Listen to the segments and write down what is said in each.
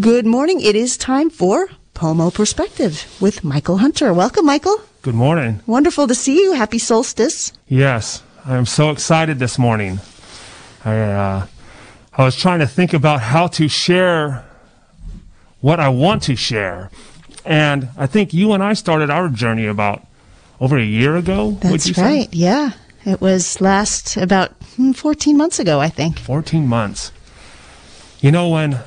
Good morning. It is time for Pomo Perspective with Michael Hunter. Welcome, Michael. Good morning. Wonderful to see you. Happy solstice. Yes, I am so excited this morning. I uh, I was trying to think about how to share what I want to share, and I think you and I started our journey about over a year ago. would That's you say? right. Yeah. It was last about hmm, 14 months ago, I think. 14 months. You know, when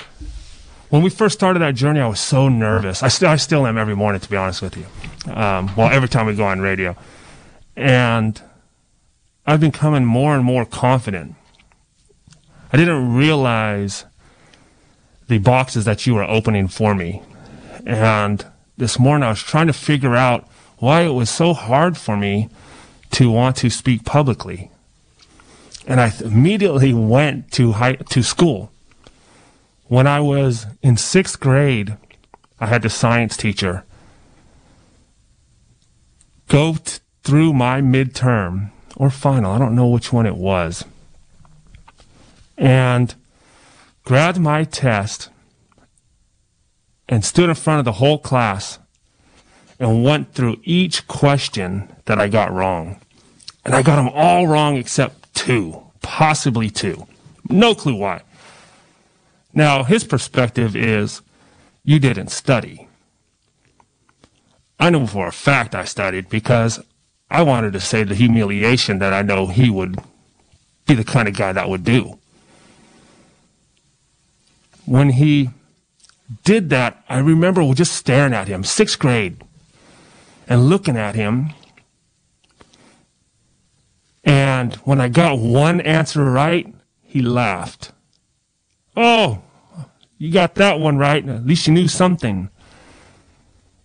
when we first started that journey, I was so nervous. I, st- I still am every morning, to be honest with you. Um, well, every time we go on radio. And I've been becoming more and more confident. I didn't realize the boxes that you were opening for me. And this morning, I was trying to figure out why it was so hard for me to want to speak publicly and I th- immediately went to high to school. When I was in sixth grade, I had the science teacher go t- through my midterm or final. I don't know which one it was, and grabbed my test and stood in front of the whole class and went through each question that I got wrong. And I got them all wrong except two, possibly two. No clue why. Now, his perspective is you didn't study. I know for a fact I studied because I wanted to save the humiliation that I know he would be the kind of guy that would do. When he did that, I remember just staring at him, sixth grade, and looking at him and when I got one answer right, he laughed. Oh, you got that one right. At least you knew something.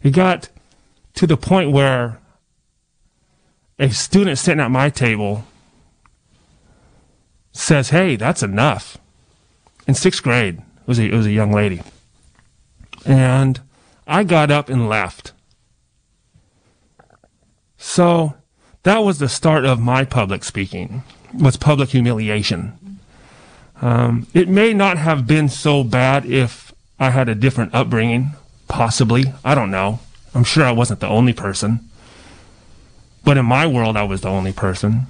It got to the point where a student sitting at my table says, Hey, that's enough. In sixth grade, it was a, it was a young lady. And I got up and left. So that was the start of my public speaking was public humiliation um, it may not have been so bad if i had a different upbringing possibly. I don't know. I'm sure i wasn't the only person. But in my world i was the only person.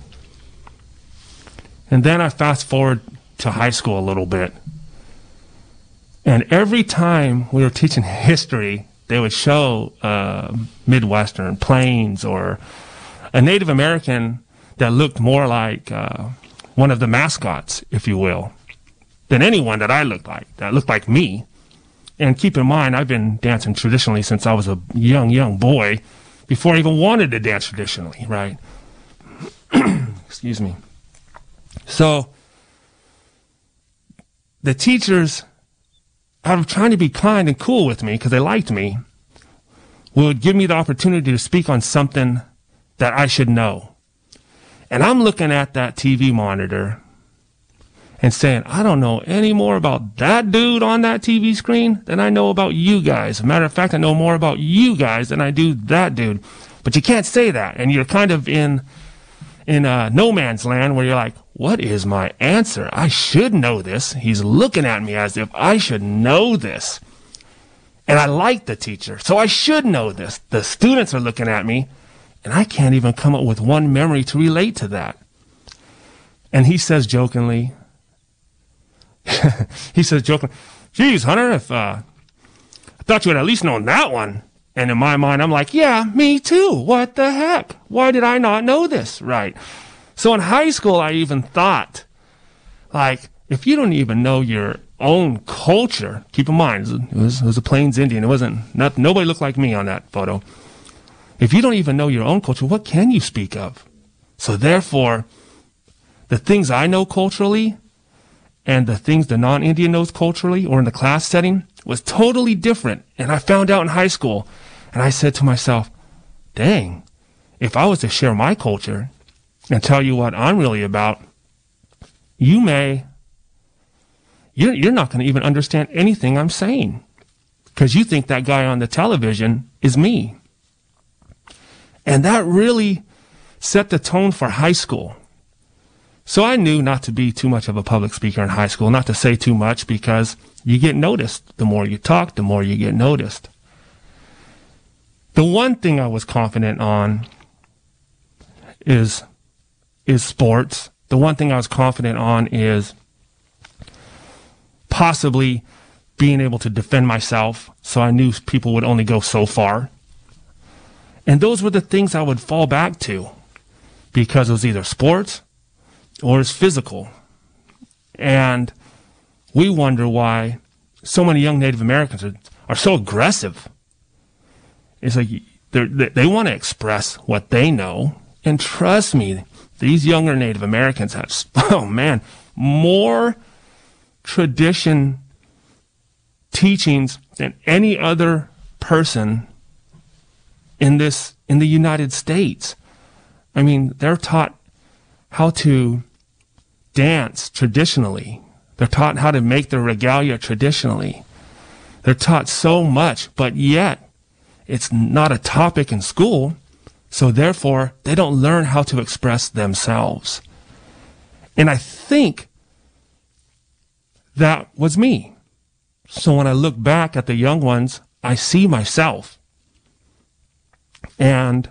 And then i fast forward to high school a little bit. And every time we were teaching history they would show uh, midwestern plains or a Native American that looked more like uh, one of the mascots, if you will, than anyone that I looked like, that looked like me. And keep in mind, I've been dancing traditionally since I was a young, young boy, before I even wanted to dance traditionally, right? Excuse me. So, the teachers, out of trying to be kind and cool with me, because they liked me, would give me the opportunity to speak on something that I should know. And I'm looking at that TV monitor and saying, I don't know any more about that dude on that TV screen than I know about you guys. matter of fact, I know more about you guys than I do that dude. But you can't say that. And you're kind of in, in uh, no man's land where you're like, what is my answer? I should know this. He's looking at me as if I should know this. And I like the teacher, so I should know this. The students are looking at me and I can't even come up with one memory to relate to that. And he says jokingly, he says jokingly, geez, Hunter, if, uh, I thought you had at least known that one. And in my mind, I'm like, yeah, me too. What the heck? Why did I not know this? Right. So in high school, I even thought, like, if you don't even know your own culture, keep in mind, it was, it was a Plains Indian. It wasn't, not, nobody looked like me on that photo. If you don't even know your own culture, what can you speak of? So therefore, the things I know culturally and the things the non-Indian knows culturally or in the class setting was totally different. And I found out in high school and I said to myself, dang, if I was to share my culture and tell you what I'm really about, you may, you're, you're not going to even understand anything I'm saying because you think that guy on the television is me. And that really set the tone for high school. So I knew not to be too much of a public speaker in high school, not to say too much because you get noticed. The more you talk, the more you get noticed. The one thing I was confident on is is sports. The one thing I was confident on is possibly being able to defend myself. So I knew people would only go so far. And those were the things I would fall back to because it was either sports or is physical. And we wonder why so many young Native Americans are, are so aggressive. It's like they they want to express what they know. And trust me, these younger Native Americans have, oh man, more tradition teachings than any other person in this, in the United States. I mean, they're taught how to dance traditionally. They're taught how to make their regalia traditionally. They're taught so much, but yet it's not a topic in school. So therefore, they don't learn how to express themselves. And I think that was me. So when I look back at the young ones, I see myself. And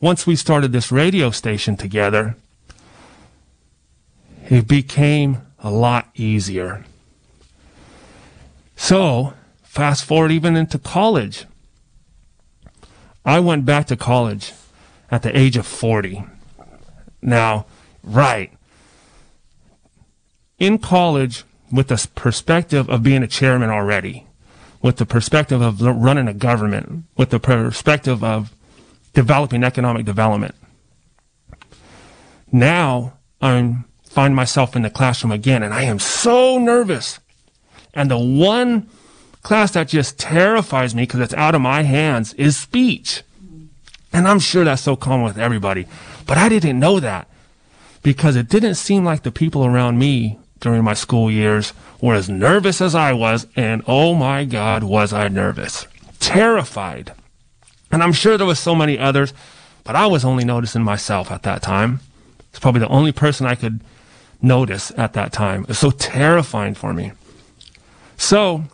once we started this radio station together, it became a lot easier. So, fast forward even into college. I went back to college at the age of 40. Now, right. In college, with the perspective of being a chairman already, with the perspective of running a government, with the perspective of developing economic development. Now I'm find myself in the classroom again and I am so nervous. And the one class that just terrifies me because it's out of my hands is speech. And I'm sure that's so common with everybody. But I didn't know that because it didn't seem like the people around me during my school years were as nervous as I was. And oh my God, was I nervous. Terrified. And I'm sure there was so many others, but I was only noticing myself at that time. It's probably the only person I could notice at that time. It's so terrifying for me. So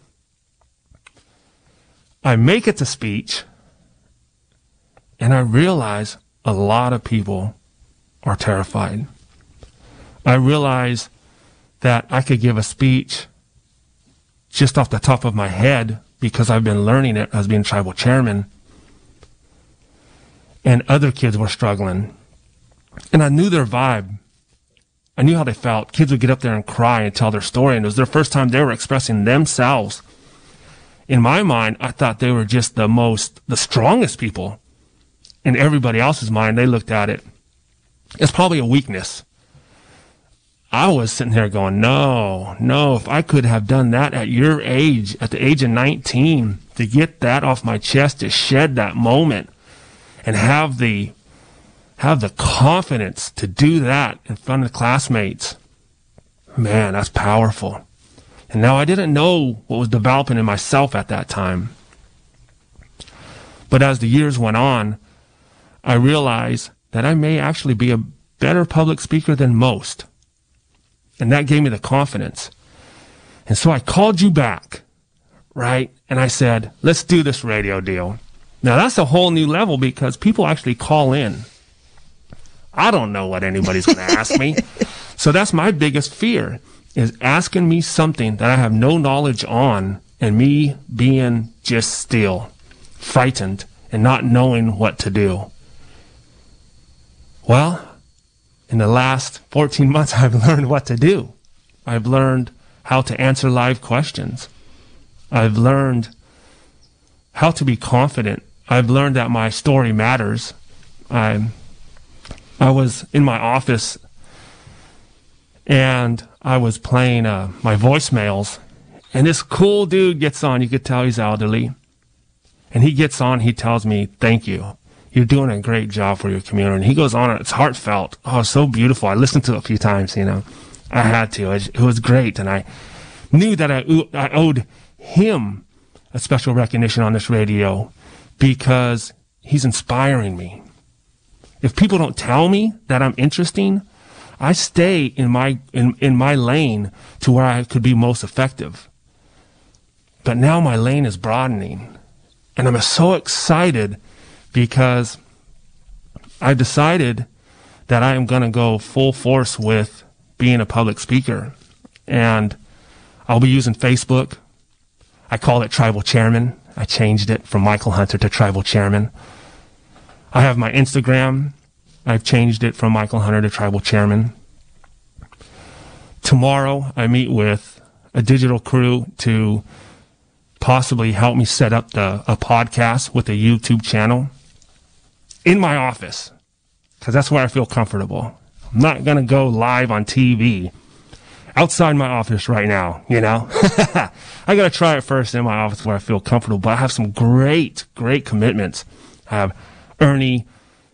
I make it to speech and I realize a lot of people are terrified. I realize that I could give a speech just off the top of my head because I've been learning it as being tribal chairman. And other kids were struggling. And I knew their vibe. I knew how they felt. Kids would get up there and cry and tell their story, and it was their first time they were expressing themselves. In my mind, I thought they were just the most, the strongest people. In everybody else's mind, they looked at it. It's probably a weakness. I was sitting there going, no, no, if I could have done that at your age, at the age of 19, to get that off my chest, to shed that moment and have the have the confidence to do that in front of classmates, man, that's powerful. And now I didn't know what was developing in myself at that time. But as the years went on, I realized that I may actually be a better public speaker than most. And that gave me the confidence. And so I called you back, right? And I said, let's do this radio deal. Now that's a whole new level because people actually call in I don't know what anybody's going to ask me. So that's my biggest fear is asking me something that I have no knowledge on and me being just still, frightened and not knowing what to do. Well, in the last 14 months, I've learned what to do. I've learned how to answer live questions. I've learned how to be confident. I've learned that my story matters. I'm I was in my office and I was playing uh, my voicemails, and this cool dude gets on. You could tell he's elderly. And he gets on, he tells me, Thank you. You're doing a great job for your community. And he goes on, it's heartfelt. Oh, so beautiful. I listened to it a few times, you know. I had to. It, was great. And I knew that I, I owed him a special recognition on this radio because he's inspiring me. If people don't tell me that I'm interesting, I stay in my in, in my lane to where I could be most effective. But now my lane is broadening. And I'm so excited because I've decided that I am going to go full force with being a public speaker. And I'll be using Facebook. I call it Tribal Chairman. I changed it from Michael Hunter to Tribal Chairman. I have my Instagram. I've changed it from Michael Hunter to Tribal Chairman. Tomorrow, I meet with a digital crew to possibly help me set up the, a podcast with a YouTube channel in my office because that's where I feel comfortable. I'm not going to go live on TV outside my office right now, you know? I got to try it first in my office where I feel comfortable, but I have some great, great commitments. I have Ernie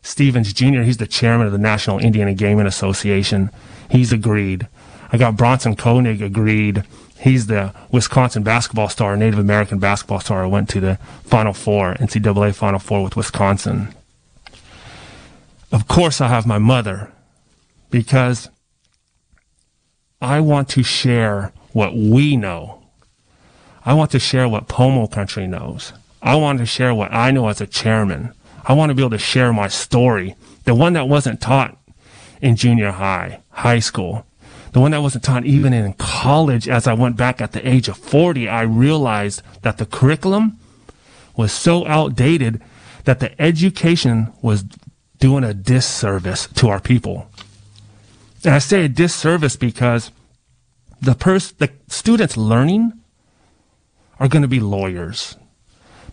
Stevens Jr., he's the chairman of the National Indian Gaming Association. He's agreed. I got Bronson Koenig agreed. He's the Wisconsin basketball star, Native American basketball star. I went to the Final Four, NCAA Final Four with Wisconsin. Of course, I have my mother because I want to share what we know. I want to share what Pomo country knows. I want to share what I know as a chairman. I want to be able to share my story, the one that wasn't taught in junior high, high school, the one that wasn't taught even in college. As I went back at the age of 40, I realized that the curriculum was so outdated that the education was doing a disservice to our people. And I say a disservice because the pers- the students learning are going to be lawyers.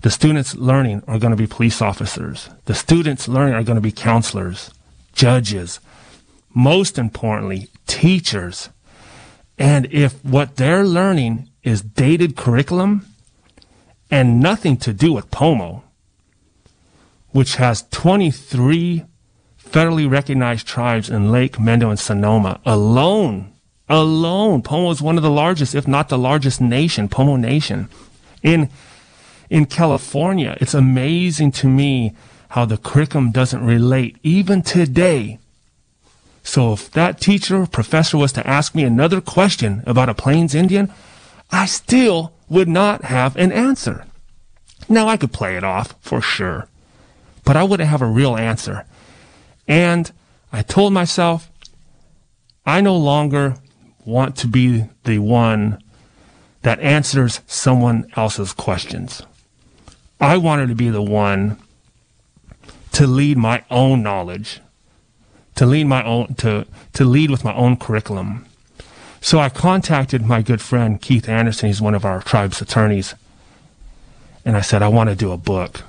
The students learning are going to be police officers. The students learning are going to be counselors, judges, most importantly, teachers. And if what they're learning is dated curriculum and nothing to do with POMO, which has 23 federally recognized tribes in Lake, Mendo, and Sonoma alone. Alone. Pomo is one of the largest, if not the largest nation, Pomo Nation. In, in California, it's amazing to me how the curriculum doesn't relate even today. So if that teacher or professor was to ask me another question about a Plains Indian, I still would not have an answer. Now I could play it off for sure but I wouldn't have a real answer. And I told myself, I no longer want to be the one that answers someone else's questions. I wanted to be the one to lead my own knowledge, to lead my own, to, to lead with my own curriculum. So I contacted my good friend Keith Anderson. He's one of our tribe's attorneys. And I said, I want to do a book.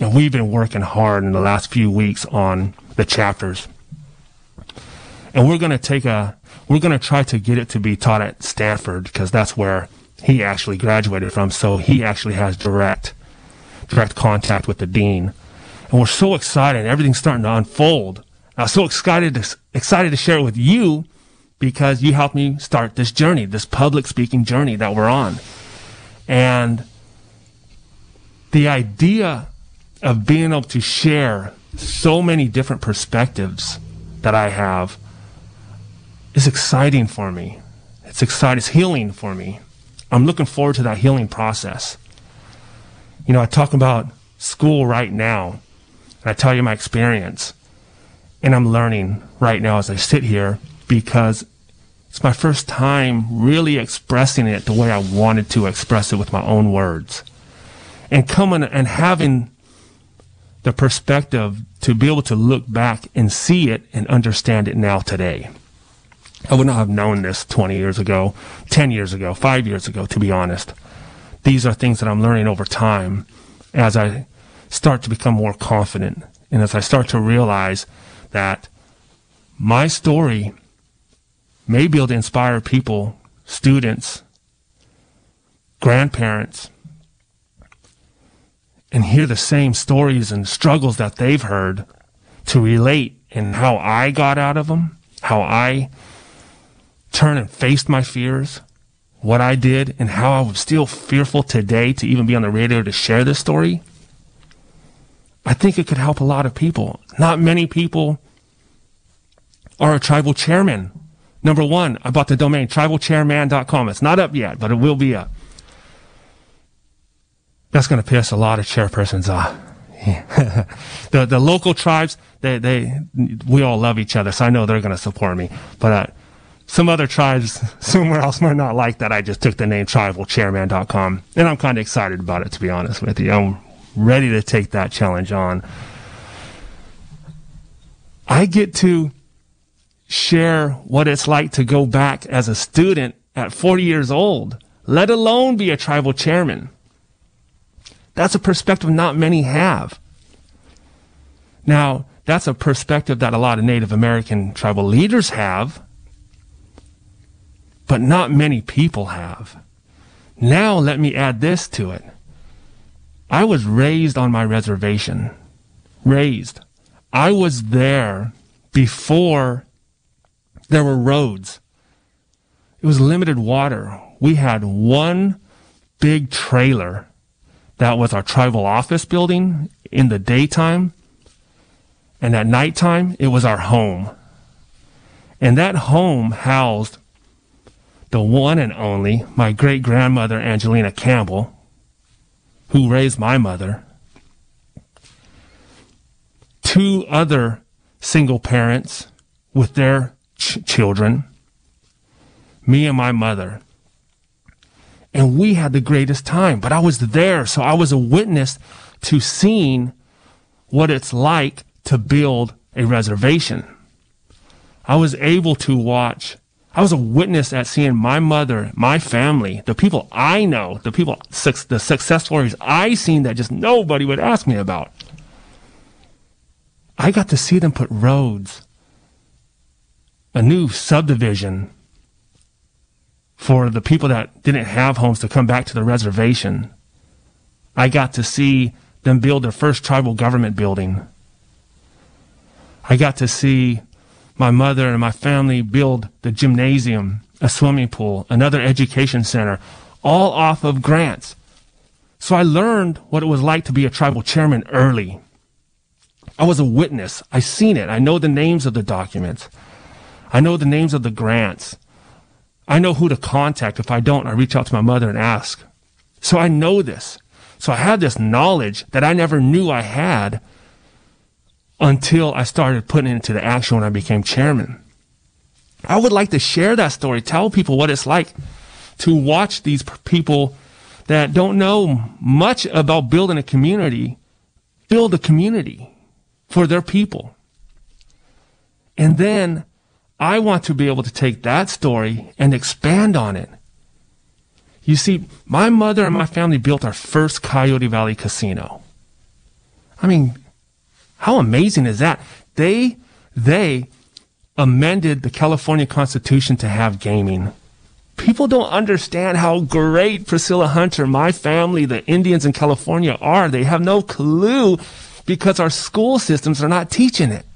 And we've been working hard in the last few weeks on the chapters. And we're to take a, we're to try to get it to be taught at Stanford because that's where he actually graduated from. So he actually has direct, direct contact with the dean. And we're so excited. and Everything's starting to unfold. I'm so excited to, excited to share it with you because you helped me start this journey, this public speaking journey that we're on. And the idea of being able to share so many different perspectives that I have is exciting for me. It's exciting. It's healing for me. I'm looking forward to that healing process. You know, I talk about school right now, and I tell you my experience, and I'm learning right now as I sit here because it's my first time really expressing it the way I wanted to express it with my own words. And coming and having the perspective to be able to look back and see it and understand it now today. I would not have known this 20 years ago, 10 years ago, five years ago, to be honest. These are things that I'm learning over time as I start to become more confident and as I start to realize that my story may be able to inspire people, students, grandparents, and hear the same stories and struggles that they've heard to relate and how I got out of them, how I turned and faced my fears, what I did, and how I was still fearful today to even be on the radio to share this story. I think it could help a lot of people. Not many people are a tribal chairman. Number one, I bought the domain tribalchairman.com. It's not up yet, but it will be up. That's going to piss a lot of chairpersons off. the the local tribes, they they we all love each other, so I know they're going to support me. But uh, some other tribes somewhere else might not like that. I just took the name tribalchairman.com, and I'm kind of excited about it to be honest with you. I'm ready to take that challenge on. I get to share what it's like to go back as a student at 40 years old, let alone be a tribal chairman. That's a perspective not many have. Now, that's a perspective that a lot of Native American tribal leaders have, but not many people have. Now, let me add this to it. I was raised on my reservation. Raised. I was there before there were roads. It was limited water. We had one big trailer that was our tribal office building in the daytime. And at nighttime, it was our home. And that home housed the one and only my great grandmother, Angelina Campbell, who raised my mother, two other single parents with their ch- children, me and my mother and we had the greatest time. But I was there, so I was a witness to seeing what it's like to build a reservation. I was able to watch. I was a witness at seeing my mother, my family, the people I know, the people, the success stories I seen that just nobody would ask me about. I got to see them put roads, a new subdivision, for the people that didn't have homes to come back to the reservation. I got to see them build their first tribal government building. I got to see my mother and my family build the gymnasium, a swimming pool, another education center, all off of grants. So I learned what it was like to be a tribal chairman early. I was a witness. I seen it. I know the names of the documents. I know the names of the grants. I know who to contact. If I don't, I reach out to my mother and ask. So I know this. So I have this knowledge that I never knew I had until I started putting it into the action when I became chairman. I would like to share that story, tell people what it's like to watch these people that don't know much about building a community build a community for their people. And then I want to be able to take that story and expand on it. You see, my mother and my family built our first Coyote Valley casino. I mean, how amazing is that? They, they amended the California Constitution to have gaming. People don't understand how great Priscilla Hunter, my family, the Indians in California are. They have no clue because our school systems are not teaching it.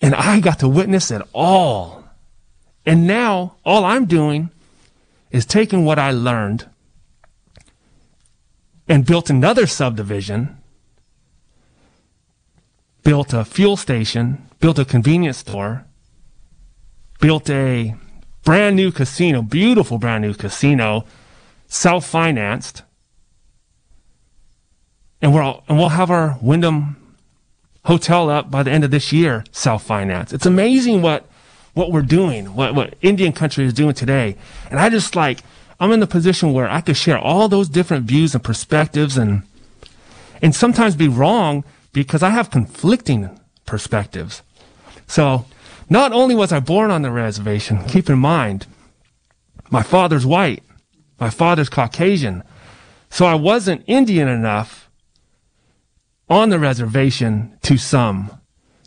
And I got to witness it all. And now all I'm doing is taking what I learned and built another subdivision, built a fuel station, built a convenience store, built a brand new casino, beautiful brand new casino, self financed. And we're all, and we'll have our Wyndham hotel up by the end of this year, self financed. It's amazing what what we're doing, what what Indian country is doing today. And I just like I'm in the position where I could share all those different views and perspectives and and sometimes be wrong because I have conflicting perspectives. So not only was I born on the reservation, keep in mind, my father's white, my father's Caucasian. So I wasn't Indian enough on the reservation to some.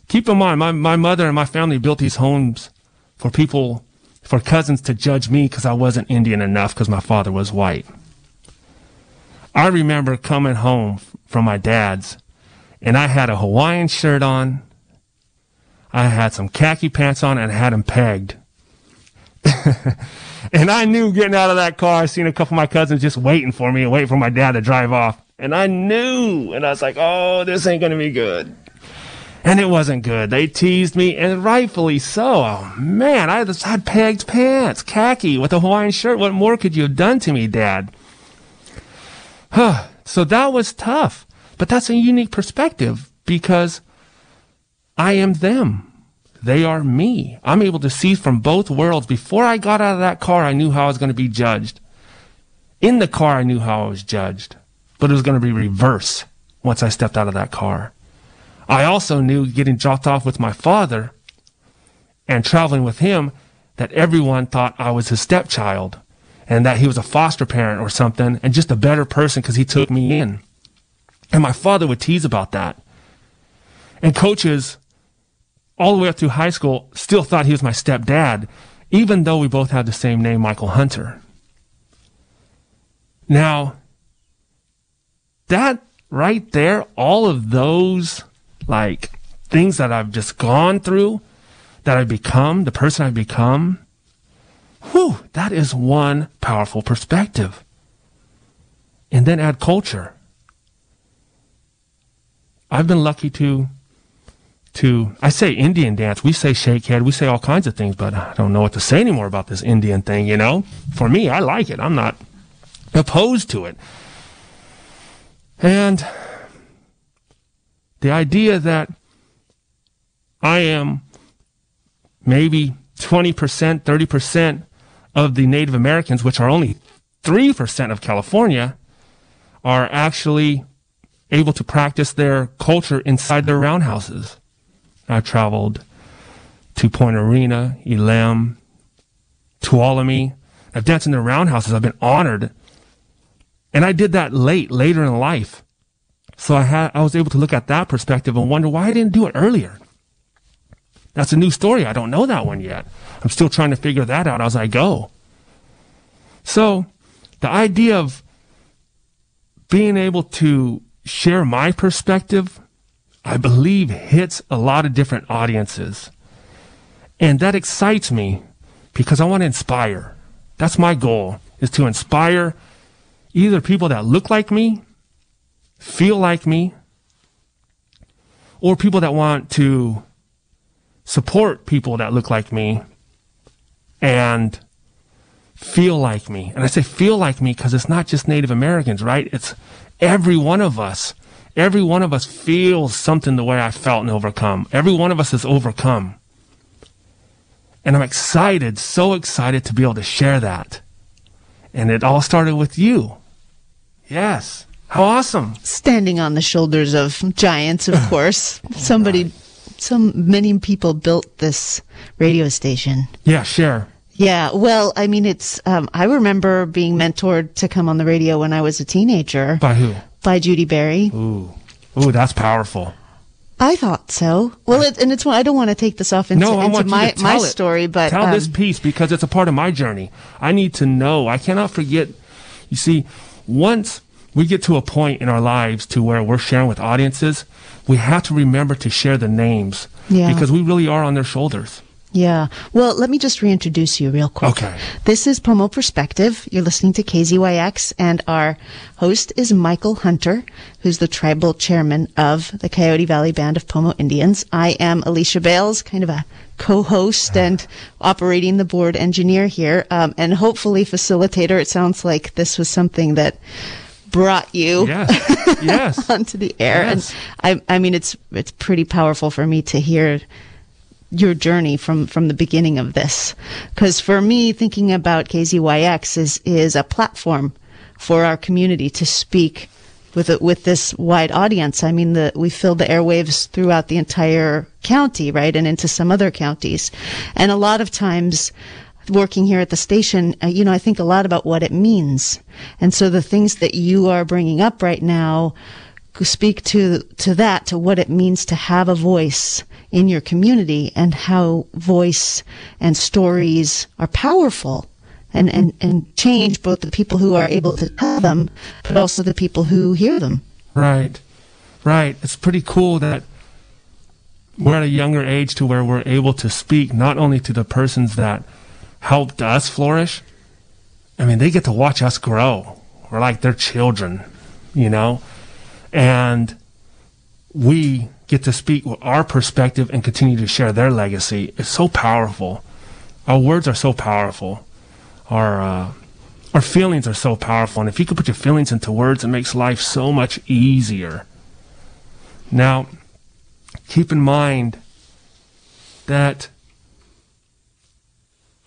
Keep in mind, my, my mother and my family built these homes for people, for cousins to judge me because I wasn't Indian enough because my father was white. I remember coming home from my dad's and I had a Hawaiian shirt on. I had some khaki pants on and I had them pegged. and I knew getting out of that car, I seen a couple of my cousins just waiting for me and waiting for my dad to drive off. And I knew, and I was like, oh, this ain't going to be good. And it wasn't good. They teased me, and rightfully so. Oh man, I had pegged pants, khaki with a Hawaiian shirt. What more could you have done to me, Dad? Huh. So that was tough. But that's a unique perspective because I am them. They are me. I'm able to see from both worlds. Before I got out of that car, I knew how I was going to be judged. In the car, I knew how I was judged, but it was going to be reverse once I stepped out of that car. I also knew getting dropped off with my father and traveling with him that everyone thought I was his stepchild and that he was a foster parent or something and just a better person because he took me in. And my father would tease about that. And coaches all the way up through high school still thought he was my stepdad, even though we both had the same name, Michael Hunter. Now, that right there, all of those like things that I've just gone through, that I've become, the person I've become, whew, that is one powerful perspective. And then add culture. I've been lucky to to I say Indian dance, we say shake head, we say all kinds of things, but I don't know what to say anymore about this Indian thing, you know? For me, I like it. I'm not opposed to it. And the idea that I am maybe 20%, 30% of the Native Americans, which are only 3% of California, are actually able to practice their culture inside their roundhouses. I traveled to Point Arena, Elem, Tuolumne. I've danced in their roundhouses. I've been honored and I did that late, later in life. So I had, I was able to look at that perspective and wonder why I didn't do it earlier. That's a new story. I don't know that one yet. I'm still trying to figure that out as I go. So the idea of being able to share my perspective, I believe hits a lot of different audiences. And that excites me because I want to inspire. That's my goal is to inspire either people that look like me, feel like me, or people that want to support people that look like me and feel like me. And I say feel like me because it's not just Native Americans, right? It's every one of us. Every one of us feels something the way I felt and overcome. Every one of us is overcome. And I'm excited, so excited to be able to share that. And it all started with you. Yes. How awesome. Standing on the shoulders of giants, of course. Somebody, right. some, many people built this radio station. Yeah, share. Yeah, well, I mean, it's, um, I remember being mentored to come on the radio when I was a teenager. By who? By Judy Berry. Ooh. Ooh, that's powerful. I thought so. Well, it, and it's why I don't want to take this off into, no, into my, my story, but tell um, this piece because it's a part of my journey. I need to know. I cannot forget. You see, once we get to a point in our lives to where we're sharing with audiences, we have to remember to share the names yeah. because we really are on their shoulders. Yeah. Well, let me just reintroduce you real quick. Okay. This is Pomo Perspective. You're listening to KZYX, and our host is Michael Hunter, who's the tribal chairman of the Coyote Valley Band of Pomo Indians. I am Alicia Bales, kind of a co-host and operating the board engineer here, um, and hopefully facilitator. It sounds like this was something that brought you yes, yes. onto the air, yes. and I, I mean, it's it's pretty powerful for me to hear your journey from from the beginning of this because for me thinking about KZYX is is a platform for our community to speak with it, with this wide audience. I mean, the, we filled the airwaves throughout the entire county, right, and into some other counties. And a lot of times, working here at the station, uh, you know, I think a lot about what it means. And so the things that you are bringing up right now speak to to that, to what it means to have a voice in your community and how voice and stories are powerful and, and, and change both the people who are able to tell them, but also the people who hear them. Right, right. It's pretty cool that we're at a younger age to where we're able to speak not only to the persons that helped us flourish. I mean, they get to watch us grow. We're like their children, you know? And we get to speak with our perspective and continue to share their legacy is so powerful. Our words are so powerful. Our uh, our feelings are so powerful, and if you can put your feelings into words, it makes life so much easier. Now, keep in mind that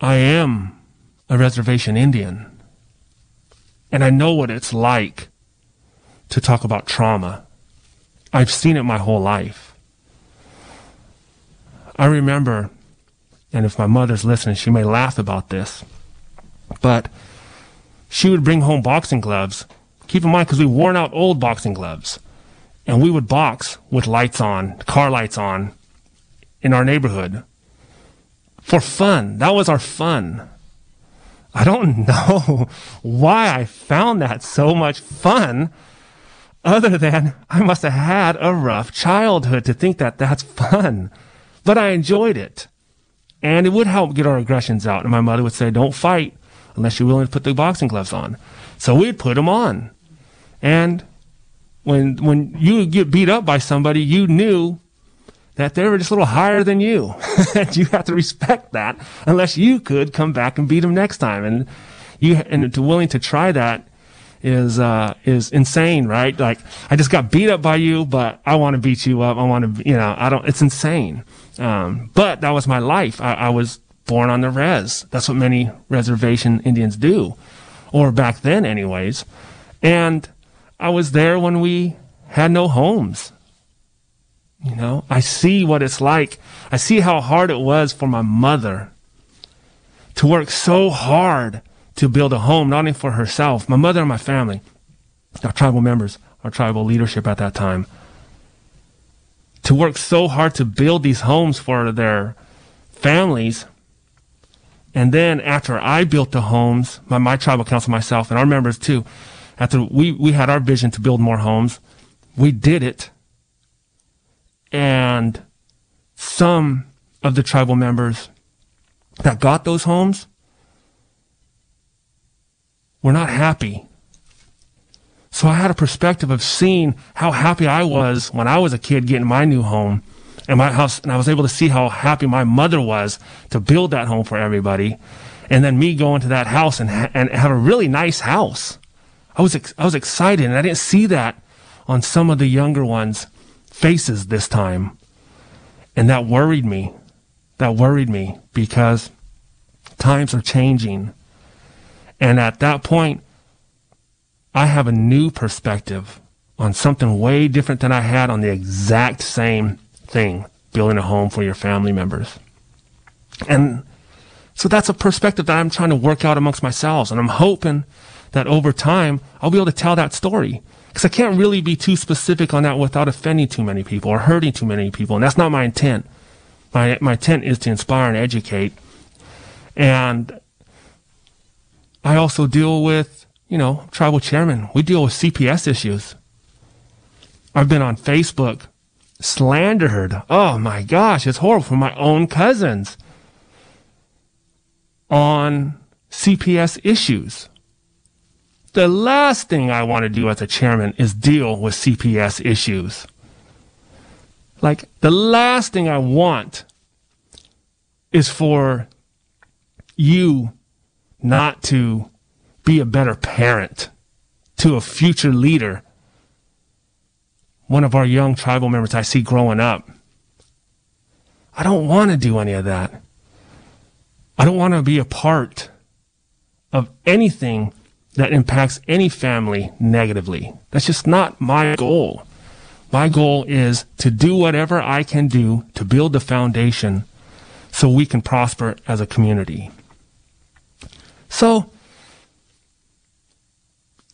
I am a reservation Indian, and I know what it's like to talk about trauma. I've seen it my whole life. I remember, and if my mother's listening, she may laugh about this, but she would bring home boxing gloves. Keep in mind, because we worn out old boxing gloves, and we would box with lights on, car lights on, in our neighborhood for fun. That was our fun. I don't know why I found that so much fun other than I must have had a rough childhood to think that that's fun. But I enjoyed it. And it would help get our aggressions out. And my mother would say, don't fight unless you're willing to put the boxing gloves on. So we'd put them on. And when, when you get beat up by somebody, you knew that they were just a little higher than you. and you have to respect that unless you could come back and beat them next time. And you, and to willing to try that is uh, is insane, right? Like I just got beat up by you, but I want to beat you up. I want to, you know, I don't. It's insane. Um, but that was my life. I, I was born on the res. That's what many reservation Indians do, or back then, anyways. And I was there when we had no homes. You know, I see what it's like. I see how hard it was for my mother to work so hard to build a home, not only for herself, my mother and my family, our tribal members, our tribal leadership at that time, to work so hard to build these homes for their families. And then after I built the homes, my, my tribal council, myself, and our members too, after we, we had our vision to build more homes, we did it. And some of the tribal members that got those homes were not happy. So I had a perspective of seeing how happy I was when I was a kid getting my new home and my house, and I was able to see how happy my mother was to build that home for everybody, and then me going to that house and and have a really nice house. I was ex- I was excited, and I didn't see that on some of the younger ones' faces this time, and that worried me. That worried me because times are changing and at that point, I have a new perspective on something way different than I had on the exact same thing, building a home for your family members. And so that's a perspective that I'm trying to work out amongst myself. And I'm hoping that over time, I'll be able to tell that story. Because I can't really be too specific on that without offending too many people or hurting too many people. And that's not my intent. My, my intent is to inspire and educate. And I also deal with, you know, tribal chairman. We deal with CPS issues. I've been on Facebook slandered. Oh my gosh, it's horrible for my own cousins on CPS issues. The last thing I want to do as a chairman is deal with CPS issues. Like, the last thing I want is for you not to be a better parent to a future leader, one of our young tribal members I see growing up. I don't want to do any of that. I don't want to be a part of anything that impacts any family negatively. That's just not my goal. My goal is to do whatever I can do to build the foundation so we can prosper as a community. So,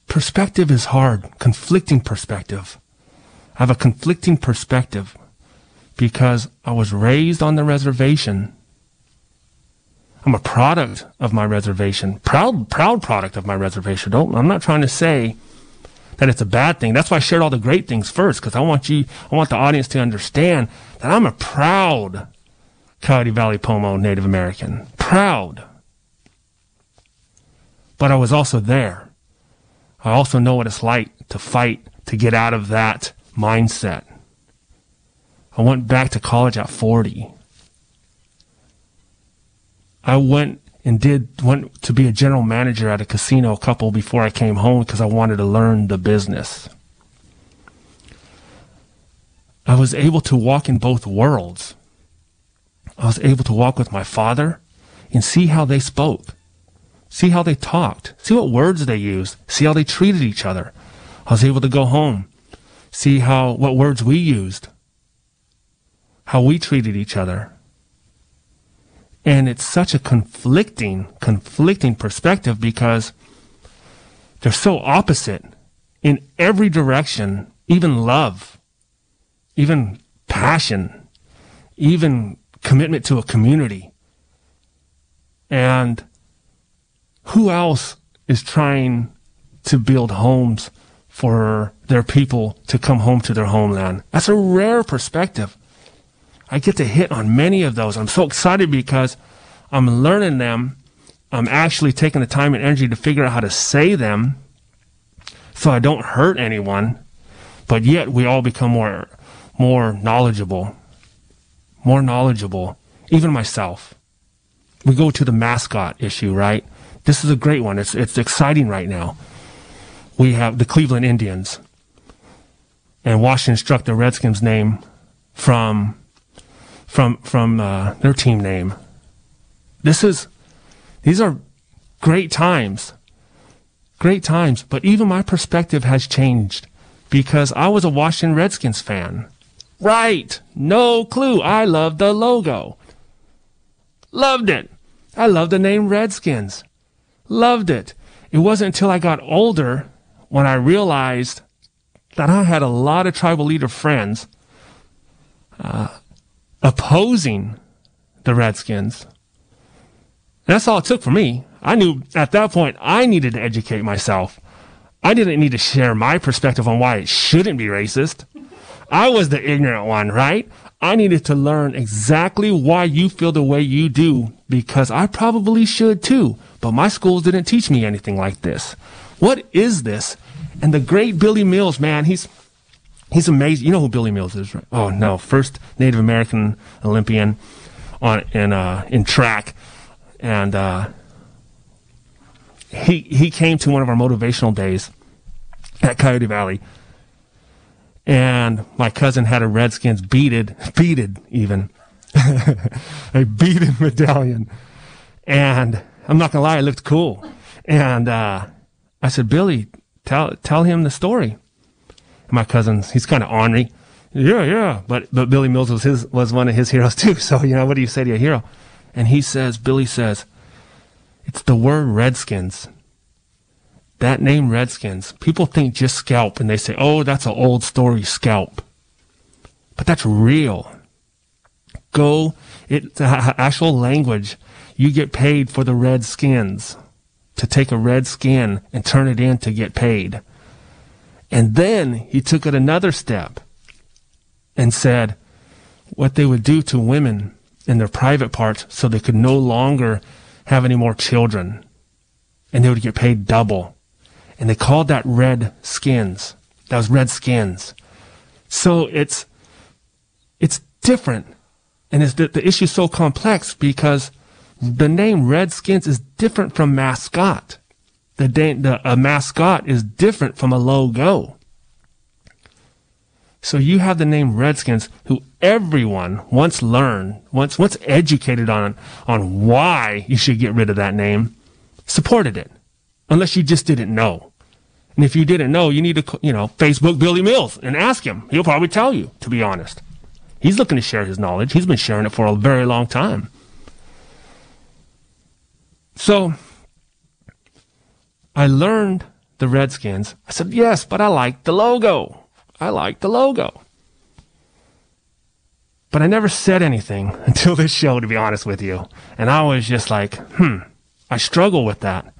perspective is hard, conflicting perspective. I have a conflicting perspective because I was raised on the reservation. I'm a product of my reservation, proud, proud product of my reservation. Don't, I'm not trying to say that it's a bad thing. That's why I shared all the great things first, because I want you, I want the audience to understand that I'm a proud Coyote Valley Pomo Native American. Proud but I was also there. I also know what it's like to fight to get out of that mindset. I went back to college at 40. I went and did went to be a general manager at a casino a couple before I came home because I wanted to learn the business. I was able to walk in both worlds. I was able to walk with my father and see how they spoke, see how they talked, see what words they used, see how they treated each other. I was able to go home, see how what words we used, how we treated each other. And it's such a conflicting, conflicting perspective because they're so opposite in every direction, even love, even passion, even commitment to a community. And who else is trying to build homes for their people to come home to their homeland? That's a rare perspective. I get to hit on many of those. I'm so excited because I'm learning them. I'm actually taking the time and energy to figure out how to say them so I don't hurt anyone, but yet we all become more more knowledgeable. More knowledgeable. Even myself. We go to the mascot issue, right? This is a great one. It's it's exciting right now. We have the Cleveland Indians. And Washington struck the Redskins name from from from uh, their team name. This is these are great times. Great times, but even my perspective has changed because I was a Washington Redskins fan. Right. No clue. I loved the logo. Loved it. I loved the name Redskins. Loved it. It wasn't until I got older when I realized that I had a lot of tribal leader friends uh, opposing the Redskins. That's all it took for me. I knew at that point I needed to educate myself. I didn't need to share my perspective on why it shouldn't be racist. I was the ignorant one, right? I needed to learn exactly why you feel the way you do because I probably should too, but my schools didn't teach me anything like this. What is this? And the great Billy Mills, man, he's he's amazing. You know who Billy Mills is, right? Oh no, first Native American Olympian on in uh, in track, and uh, he he came to one of our motivational days at Coyote Valley, and my cousin had a Redskins beaded beaded even a beaded medallion, and I'm not gonna lie, it looked cool, and uh, I said, Billy, tell tell him the story my cousin's he's kind of ornery. Yeah, yeah. But but Billy Mills was his was one of his heroes too. So you know what do you say to a hero? And he says, Billy says, it's the word Redskins. That name Redskins. People think just scalp and they say, oh, that's an old story scalp. But that's real. Go, it's actual language. You get paid for the red skins to take a red skin and turn it in to get paid. And then he took it another step and said what they would do to women in their private parts so they could no longer have any more children. And they would get paid double. And they called that red skins. That was red skins. So it's, it's different. And it's the, the issue is so complex because the name Redskins is different from mascot the, the a mascot is different from a logo. So you have the name Redskins, who everyone once learned, once once educated on on why you should get rid of that name, supported it, unless you just didn't know. And if you didn't know, you need to you know Facebook Billy Mills and ask him. He'll probably tell you. To be honest, he's looking to share his knowledge. He's been sharing it for a very long time. So I learned the Redskins. I said, yes, but I like the logo. I like the logo. But I never said anything until this show, to be honest with you. And I was just like, hmm, I struggle with that.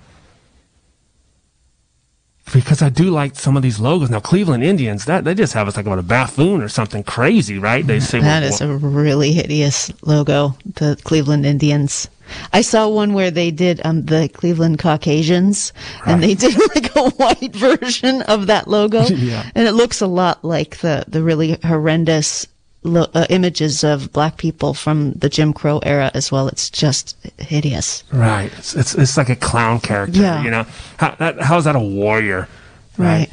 Because I do like some of these logos. Now, Cleveland Indians, that they just have us like about a buffoon or something crazy, right? They say that well, is a really hideous logo, the Cleveland Indians. I saw one where they did um, the Cleveland Caucasians, right. and they did like a white version of that logo, yeah. and it looks a lot like the the really horrendous lo- uh, images of black people from the Jim Crow era as well. It's just hideous. Right. It's it's, it's like a clown character. Yeah. You know, how that, how's that a warrior? Right.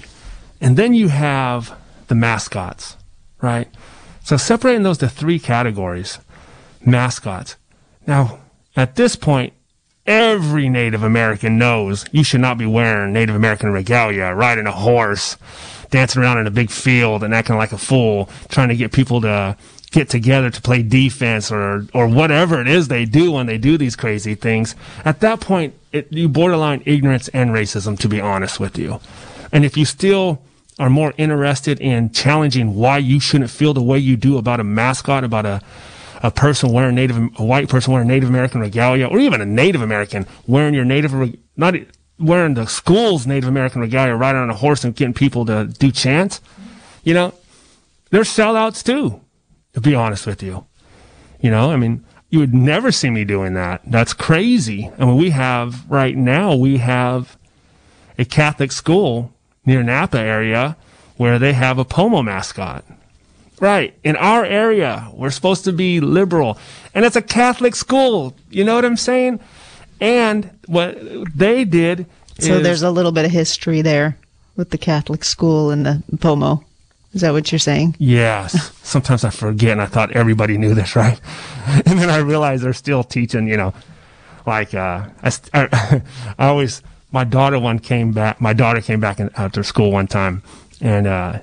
And then you have the mascots, right? So separating those to three categories, mascots. Now, at this point, every Native American knows you should not be wearing Native American regalia, riding a horse, dancing around in a big field and acting like a fool, trying to get people to get together to play defense or, or whatever it is they do when they do these crazy things. At that point, it, you borderline ignorance and racism, to be honest with you. And if you still are more interested in challenging why you shouldn't feel the way you do about a mascot, about a, a person wearing native, a white person wearing Native American regalia, or even a Native American wearing your Native, not wearing the school's Native American regalia, riding on a horse and getting people to do chants, you know, they're sellouts too, to be honest with you. You know, I mean, you would never see me doing that. That's crazy. I mean, we have, right now, we have a Catholic school near Napa area where they have a Pomo mascot. Right. In our area, we're supposed to be liberal. And it's a Catholic school. You know what I'm saying? And what they did So there's a little bit of history there with the Catholic school and the Pomo. Is that what you're saying? Yes. Sometimes I forget and I thought everybody knew this, right? And then I realized they're still teaching, you know, like, uh, I, st- I, I always, my daughter one came back, my daughter came back in, after school one time and, uh,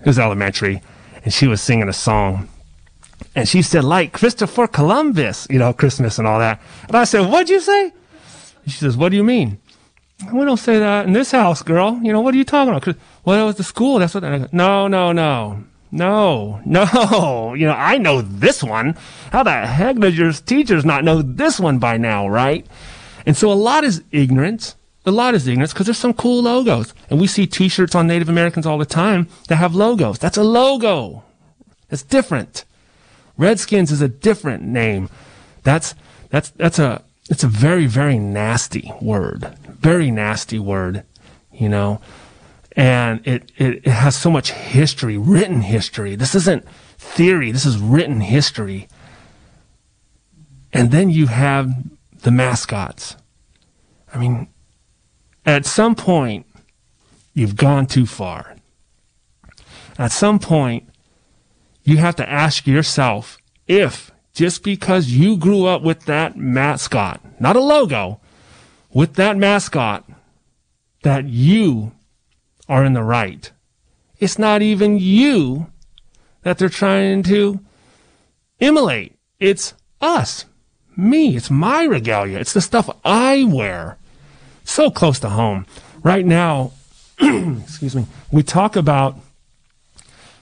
it was elementary and she was singing a song and she said, like Christopher Columbus, you know, Christmas and all that. And I said, what'd you say? She says, what do you mean? We don't say that uh, in this house, girl. You know, what are you talking about? Well, it was the school. That's what. I go, no, no, no, no, no. You know, I know this one. How the heck does your teachers not know this one by now, right? And so a lot is ignorance. A lot is ignorance because there's some cool logos. And we see t-shirts on Native Americans all the time that have logos. That's a logo. That's different. Redskins is a different name. That's that's that's a it's a very very nasty word. Very nasty word, you know. And it, it it has so much history, written history. This isn't theory. This is written history. And then you have the mascots. I mean, at some point, you've gone too far. At some point, you have to ask yourself if just because you grew up with that mascot, not a logo, with that mascot, that you are in the right. It's not even you that they're trying to immolate. It's us, me. It's my regalia. It's the stuff I wear. So close to home. Right now, excuse me, we talk about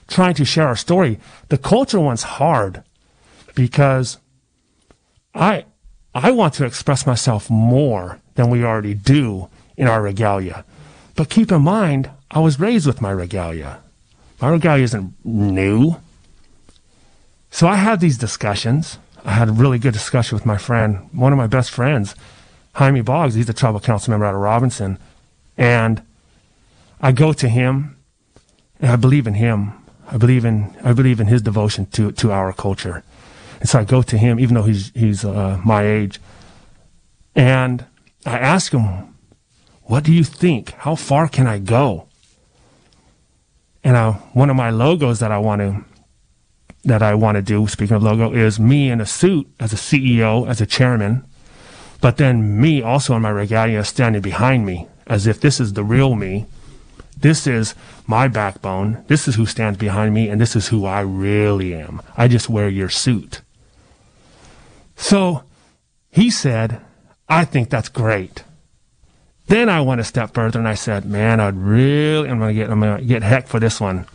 trying to share our story. The culture one's hard because I I want to express myself more than we already do in our regalia. But keep in mind, I was raised with my regalia. My regalia isn't new. So I had these discussions. I had a really good discussion with my friend, one of my best friends, Jaime Boggs. He's a tribal council member out of Robinson. And I go to him and I believe in him. I believe in I believe in his devotion to to our culture, and so I go to him, even though he's he's uh, my age, and I ask him, "What do you think? How far can I go?" And I, one of my logos that I want to that I want to do, speaking of logo, is me in a suit as a CEO, as a chairman, but then me also in my regalia standing behind me, as if this is the real me. This is my backbone. This is who stands behind me, and this is who I really am. I just wear your suit. So he said, I think that's great. Then I went a step further and I said, man, I'd really, I'm going to get, I'm going to get heck for this one.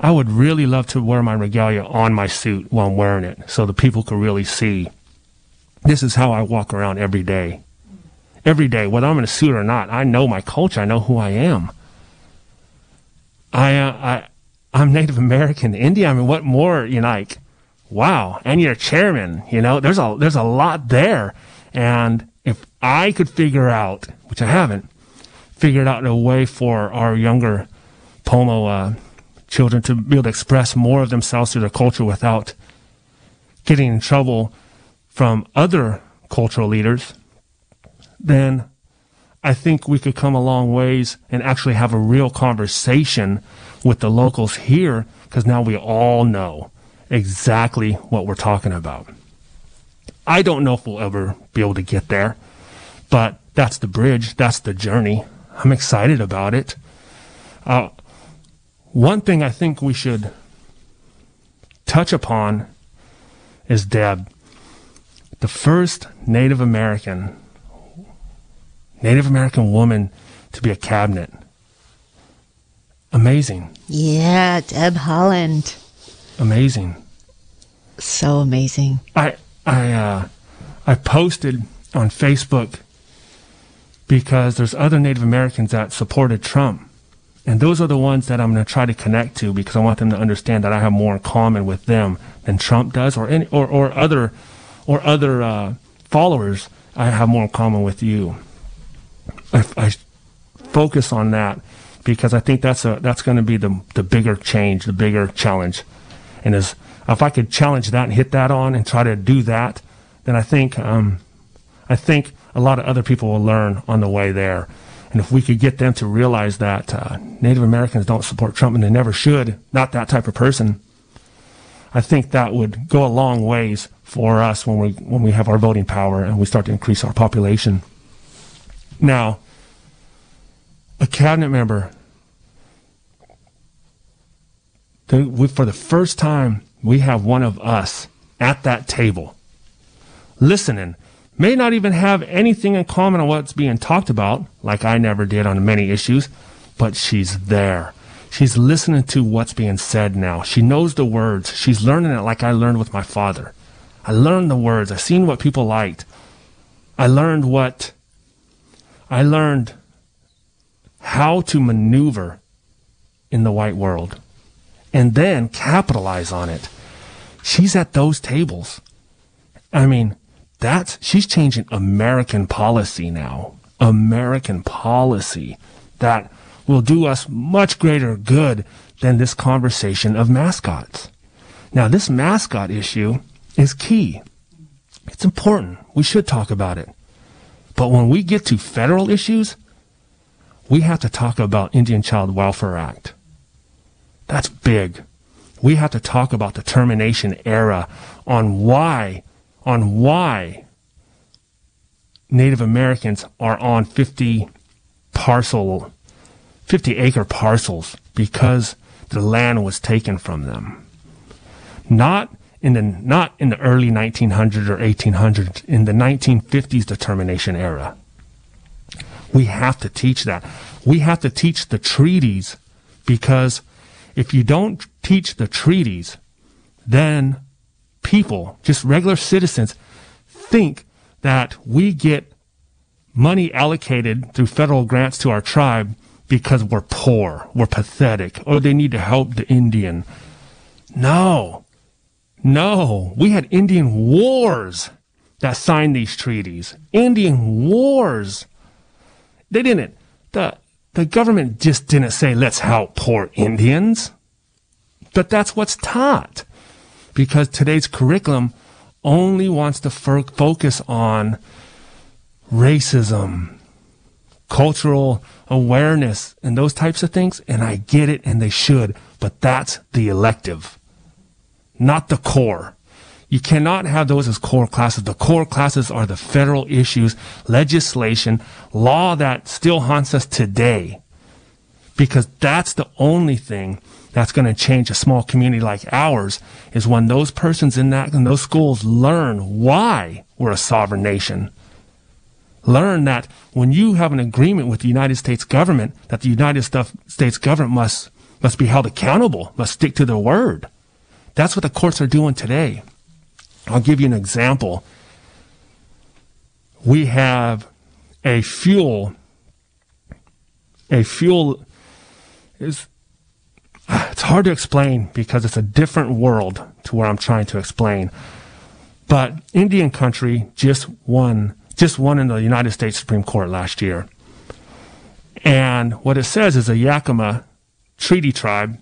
I would really love to wear my regalia on my suit while I'm wearing it so the people could really see. This is how I walk around every day. Every day, whether I'm in a suit or not, I know my culture. I know who I am. I, uh, I, I'm Native American, Indian. I mean, what more, you know, like, wow. And you're a chairman, you know, there's a, there's a lot there. And if I could figure out, which I haven't, figured out a way for our younger Pomo, uh, children to be able to express more of themselves through their culture without getting in trouble from other cultural leaders, then I think we could come a long ways and actually have a real conversation with the locals here because now we all know exactly what we're talking about. I don't know if we'll ever be able to get there, but that's the bridge, that's the journey. I'm excited about it. Uh, one thing I think we should touch upon is Deb, the first Native American, Native American woman to be a cabinet. Amazing. Yeah, Deb Haaland. Amazing. So amazing. I I uh, I posted on Facebook because there's other Native Americans that supported Trump. And those are the ones that I'm going to try to connect to because I want them to understand that I have more in common with them than Trump does or any, or, or other or other uh, followers. I have more in common with you. I, I focus on that because I think that's a that's going to be the the bigger change, the bigger challenge. And as if I could challenge that and hit that on and try to do that, then I think um, I think a lot of other people will learn on the way there. And if we could get them to realize that uh, Native Americans don't support Trump and they never should, not that type of person, I think that would go a long ways for us when we when we have our voting power and we start to increase our population. Now, a cabinet member, for the first time, we have one of us at that table, listening may not even have anything in common on what's being talked about, like I never did on many issues, but she's there. She's listening to what's being said now. She knows the words. She's learning it like I learned with my father. I learned the words. I seen what people liked. I learned what I learned how to maneuver in the white world and then capitalize on it. She's at those tables. I mean, that's she's changing American policy now. American policy that will do us much greater good than this conversation of mascots. Now, this mascot issue is key. It's important. We should talk about it. But when we get to federal issues, we have to talk about Indian Child Welfare Act. That's big. We have to talk about the termination era on why on why Native Americans are on 50 parcel, 50 acre parcels because the land was taken from them. Not in the, not in the early 1900s or 1800s, in the 1950s determination era. We have to teach that. We have to teach the treaties because if you don't teach the treaties, then people, just regular citizens, think that we get money allocated through federal grants to our tribe because we're poor, we're pathetic, or they need to help the Indian. No, no, we had Indian wars that signed these treaties. Indian wars. They didn't. The, the government just didn't say, let's help poor Indians. But that's what's taught because today's curriculum only wants to f- focus on racism, cultural awareness, and those types of things. And I get it, and they should, but that's the elective, not the core. You cannot have those as core classes. The core classes are the federal issues, legislation, law that still haunts us today. Because that's the only thing that's going to change a small community like ours is when those persons in that in those schools learn why we're a sovereign nation. Learn that when you have an agreement with the United States government, that the United States government must must be held accountable, must stick to their word. That's what the courts are doing today. I'll give you an example. We have a fuel, a fuel is it's hard to explain because it's a different world to where I'm trying to explain. But Indian country just won, just won in the United States Supreme Court last year. And what it says is a Yakama treaty tribe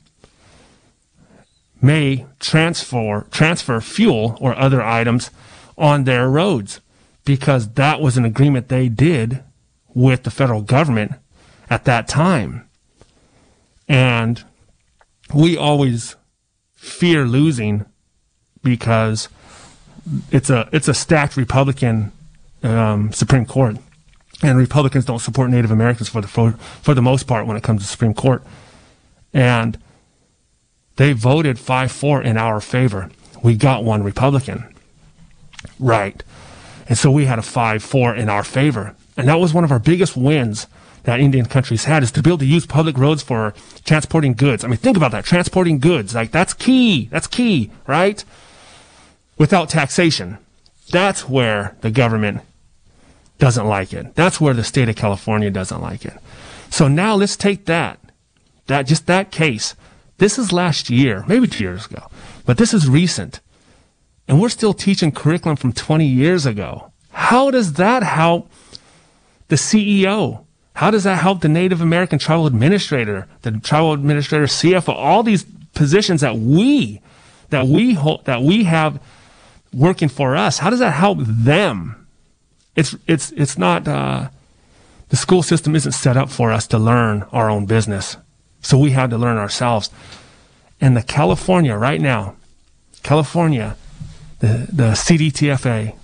may transfer transfer fuel or other items on their roads because that was an agreement they did with the federal government at that time. And we always fear losing because it's a it's a stacked Republican um, Supreme Court, and Republicans don't support Native Americans for the for, for the most part when it comes to Supreme Court, and they voted five four in our favor. We got one Republican, right, and so we had a five four in our favor, and that was one of our biggest wins that Indian countries had is to be able to use public roads for transporting goods. I mean, think about that. Transporting goods. Like, that's key. That's key, right? Without taxation. That's where the government doesn't like it. That's where the state of California doesn't like it. So now let's take that, that, just that case. This is last year, maybe two years ago, but this is recent. And we're still teaching curriculum from 20 years ago. How does that help the CEO how does that help the Native American tribal administrator, the tribal administrator, CFO, all these positions that we, that we hold, that we have working for us? How does that help them? It's, it's, it's not, uh, the school system isn't set up for us to learn our own business. So we had to learn ourselves. And the California right now, California, the, the CDTFA,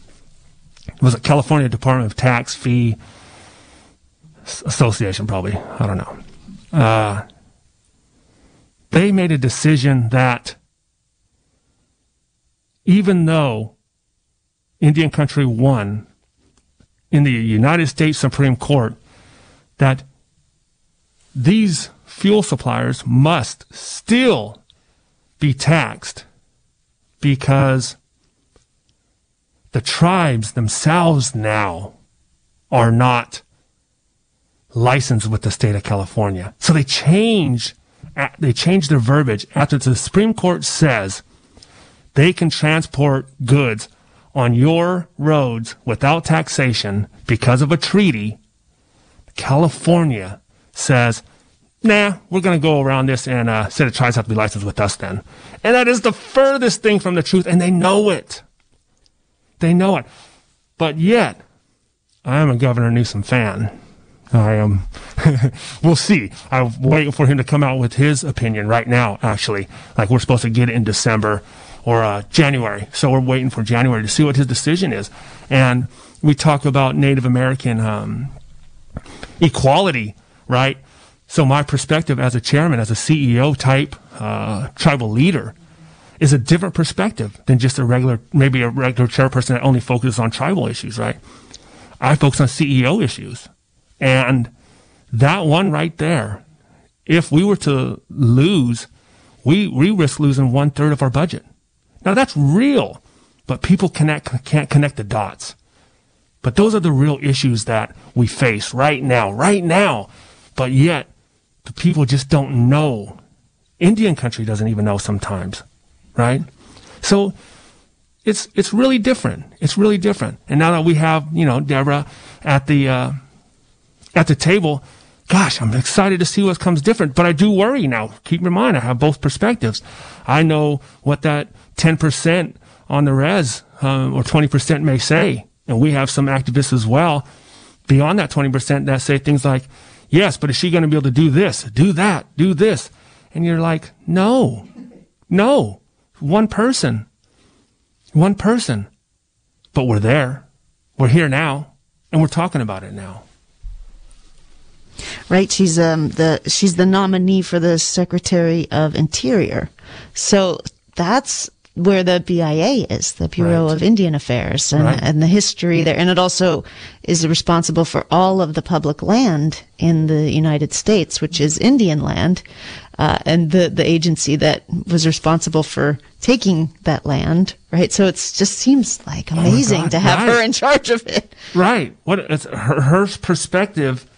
was it California Department of Tax Fee association, probably. I don't know. Uh, they made a decision that even though Indian country won in the United States Supreme Court, that these fuel suppliers must still be taxed because the tribes themselves now are not licensed with the state of California. So they change, they change their verbiage after the Supreme Court says they can transport goods on your roads without taxation because of a treaty. California says, nah, we're going to go around this and uh, the tribes have to be licensed with us then. And that is the furthest thing from the truth, and they know it. They know it. But yet, I am a Governor Newsom fan. I am. Um, we'll see. I'm waiting for him to come out with his opinion right now. Actually, like we're supposed to get it in December or uh, January, so we're waiting for January to see what his decision is. And we talk about Native American um, equality, right? So my perspective as a chairman, as a CEO type uh, tribal leader, is a different perspective than just a regular, maybe a regular chairperson that only focuses on tribal issues, right? I focus on CEO issues. And that one right there, if we were to lose, we, we risk losing one third of our budget. Now that's real, but people connect, can't connect the dots. But those are the real issues that we face right now, right now. But yet, the people just don't know. Indian country doesn't even know sometimes, right? So it's it's really different. It's really different. And now that we have you know Deborah at the uh, at the table, gosh, I'm excited to see what comes different. But I do worry now. Keep in mind, I have both perspectives. I know what that 10% on the res um, or 20% may say. And we have some activists as well beyond that 20% that say things like, yes, but is she going to be able to do this, do that, do this? And you're like, no, no, one person, one person. But we're there. We're here now and we're talking about it now right? She's um the she's the nominee for the Secretary of Interior. So that's where the BIA is, the Bureau right. of Indian Affairs, and, right. and the history there. And it also is responsible for all of the public land in the United States, which is Indian land. Uh, and the, the agency that was responsible for taking that land, right? So it just seems like oh amazing oh to have right. her in charge of it. Right. What her, her perspective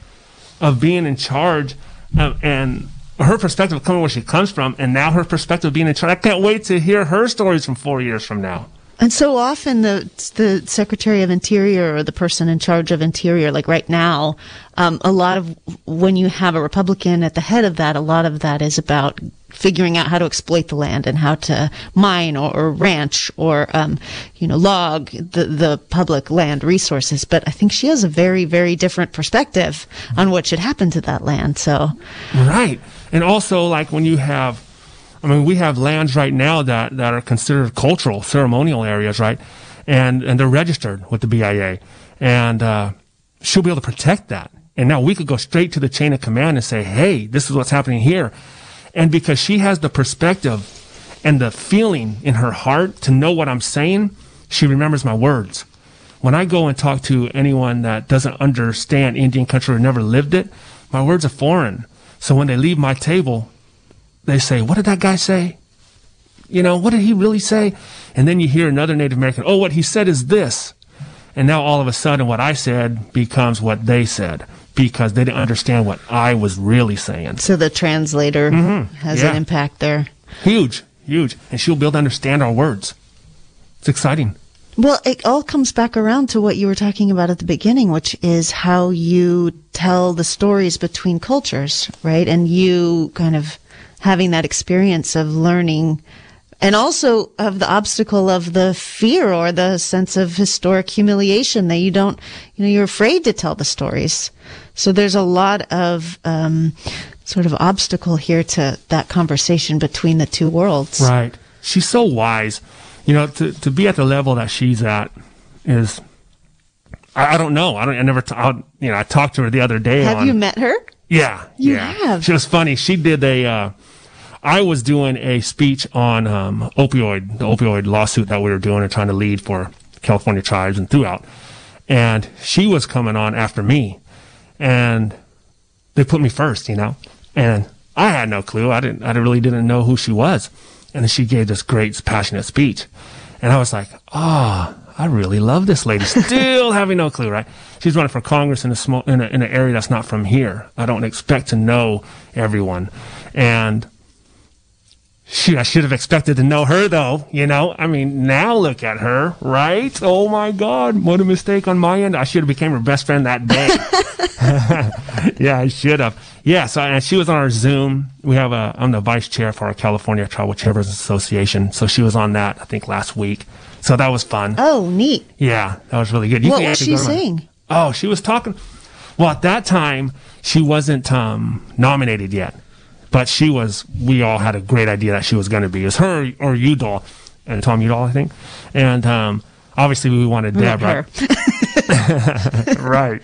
of being in charge uh, and her perspective coming where she comes from, and now her perspective being in charge. I can't wait to hear her stories from four years from now. And so often the the Secretary of Interior or the person in charge of Interior, like right now, um, a lot of when you have a Republican at the head of that, a lot of that is about figuring out how to exploit the land and how to mine or, or ranch or um, you know log the the public land resources. But I think she has a very very different perspective on what should happen to that land. So Right. And also, like when you have, I mean, we have lands right now that, that are considered cultural, ceremonial areas, right? And, and they're registered with the BIA. And, uh, she'll be able to protect that. And now we could go straight to the chain of command and say, hey, this is what's happening here. And because she has the perspective and the feeling in her heart to know what I'm saying, she remembers my words. When I go and talk to anyone that doesn't understand Indian country or never lived it, my words are foreign. So when they leave my table, they say, What did that guy say? You know, what did he really say? And then you hear another Native American, Oh, what he said is this. And now all of a sudden, what I said becomes what they said because they didn't understand what I was really saying. so the translator mm-hmm. has Yeah. an impact there. Huge, huge. And she'll be able to understand our words. It's exciting. Well, it all comes back around to what you were talking about at the beginning, which is how you tell the stories between cultures, right? And you kind of having that experience of learning and also of the obstacle of the fear or the sense of historic humiliation that you don't, you know, you're afraid to tell the stories. So there's a lot of, um, sort of obstacle here to that conversation between the two worlds. Right. She's so wise. You know, to, to be at the level that she's at is, I, I don't know. I don't, I never, t- I, you know, I talked to her the other day. Have on, you met her? Yeah. You yeah. have? She was funny. She did a, uh, I was doing a speech on, um, opioid, the opioid lawsuit that we were doing and trying to lead for California tribes and throughout. And she was coming on after me and they put me first, you know, and I had no clue. I didn't, I really didn't know who she was. And she gave this great passionate speech. And I was like, ah, I really love this lady. Still having no clue, right? She's running for Congress in a small, in, a, in an area that's not from here. I don't expect to know everyone. And Shoot, I should have expected to know her though, you know? I mean, now look at her, right? Oh my God, what a mistake on my end. I should have became her best friend that day. yeah, I should have. Yeah, so and she was on our Zoom. We have a, I'm the vice chair for our California Tribal Chambers Association. So she was on that, I think, last week. So that was fun. Oh, neat. Yeah, that was really good. You What was she my- saying? Oh, she was talking. Well, at that time, she wasn't um, nominated yet, but she was. We all had a great idea that she was going to be. It was her or Udall, and Tom Udall, I think. And um, obviously, we wanted Deb, right? right.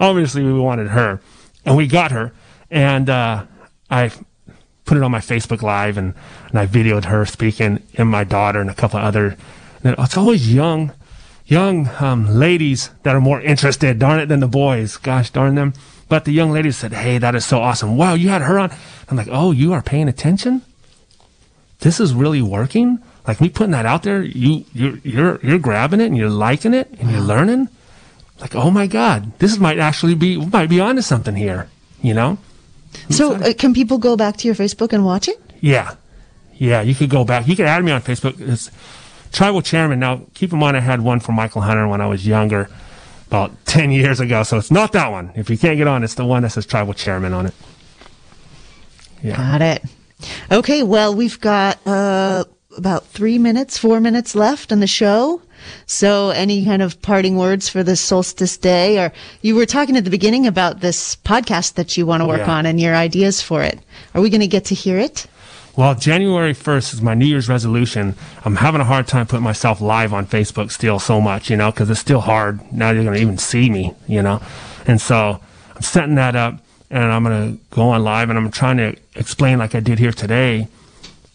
Obviously, we wanted her, and we got her. And uh, I put it on my Facebook Live, and, and I videoed her speaking, and my daughter, and a couple other. And it's always young, young um, ladies that are more interested, darn it, than the boys. Gosh darn them. But the young lady said, "Hey, that is so awesome! Wow, you had her on." I'm like, "Oh, you are paying attention. This is really working." Like me putting that out there, you you're you're you're grabbing it and you're liking it and you're learning. Like, oh my God, this might actually be might be onto something here. You know? So, uh, can people go back to your Facebook and watch it? Yeah. Yeah, you could go back. You could add me on Facebook. It's Tribal Chairman. Now, keep in mind, I had one for Michael Hunter when I was younger, about 10 years ago. So it's not that one. If you can't get on, it's the one that says Tribal Chairman on it. Yeah. Got it. Okay, well, we've got uh, about three minutes, four minutes left in the show. So, any kind of parting words for this solstice day? Or you were talking at the beginning about this podcast that you want to work Yeah. on and your ideas for it. Are we going to get to hear it? Well, January 1st is my New Year's resolution. I'm having a hard time putting myself live on Facebook still so much, you know, because it's still hard. Now you're going to even see me, you know. And so I'm setting that up and I'm going to go on live and I'm trying to explain, like I did here today,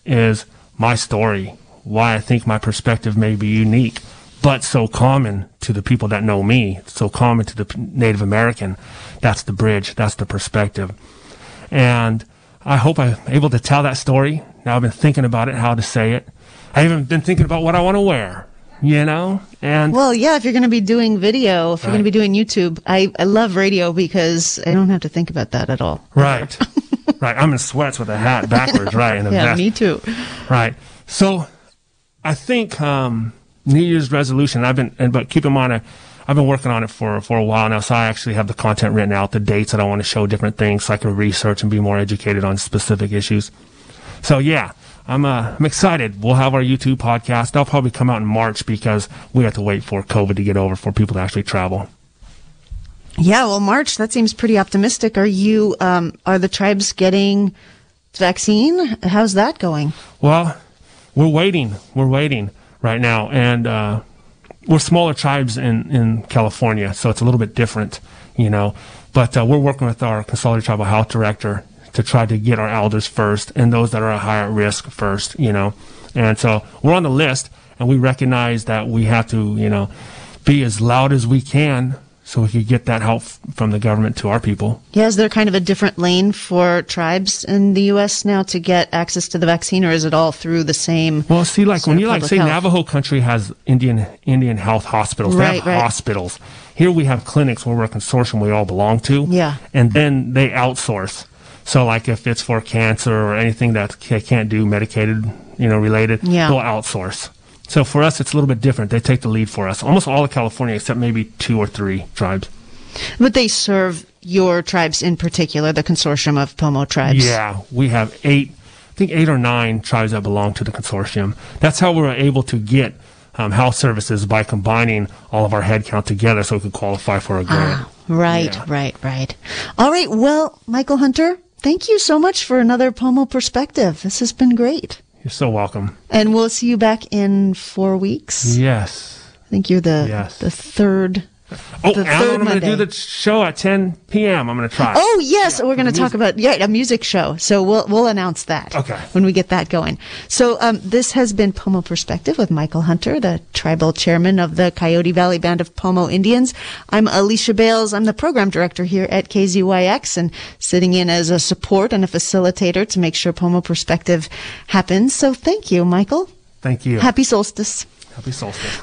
is my story, why I think my perspective may be unique, but so common to the people that know me, so common to the Native American. That's the bridge, that's the perspective. And I hope I'm able to tell that story. Now I've been thinking about it, how to say it. I even been thinking about what I want to wear, you know? And Well, yeah, if you're going to be doing video, if you're going to be doing YouTube, I, I love radio because I don't have to think about that at all. right, right. I'm in sweats with a hat backwards, right? And a Yeah, vest. me too. Right. So I think um, New Year's resolution. I've been, and, but keep in mind, I, I've been working on it for for a while now. So I actually have the content written out, the dates that I want to show different things, so I can research and be more educated on specific issues. So yeah, I'm uh, I'm excited. We'll have our YouTube podcast. That'll probably come out in March because we have to wait for COVID to get over for people to actually travel. Yeah, well, March that seems pretty optimistic. Are you? Um, are the tribes getting vaccine? How's that going? Well, we're waiting. We're waiting right now, and uh, we're smaller tribes in in California, so it's a little bit different, you know. But uh, we're working with our consolidated tribal health director to try to get our elders first and those that are at higher risk first, you know. And so we're on the list, and we recognize that we have to, you know, be as loud as we can so we could get that help from the government to our people. Yeah, is there kind of a different lane for tribes in the U.S. now to get access to the vaccine, or is it all through the same? Well, see, like when you like say health? Navajo country has Indian Indian health hospitals, right, they have right. hospitals. Here we have clinics where we're a consortium we all belong to. Yeah, and then they outsource. So, like if it's for cancer or anything that they can't do medicated, you know, related, yeah. they'll outsource. So for us, it's a little bit different. They take the lead for us. Almost all of California, except maybe two or three tribes. But they serve your tribes in particular, the consortium of Pomo tribes. Yeah, we have eight, I think eight or nine tribes that belong to the consortium. That's how we were able to get um, health services by combining all of our headcount together so we could qualify for a grant. Ah, right, yeah. right, right. All right. Well, Michael Hunter, thank you so much for another Pomo perspective. This has been great. You're so welcome. And we'll see you back in four weeks. Yes. I think you're the yes. the third Oh, the Alan, I'm going to do the show at 10 p.m. I'm going to try. Oh, yes, yeah, we're going to talk about yeah a music show. So we'll we'll announce that. Okay. When we get that going. So um, this has been Pomo Perspective with Michael Hunter, the tribal chairman of the Coyote Valley Band of Pomo Indians. I'm Alicia Bales. I'm the program director here at KZYX and sitting in as a support and a facilitator to make sure Pomo Perspective happens. So thank you, Michael. Thank you. Happy solstice. Happy solstice.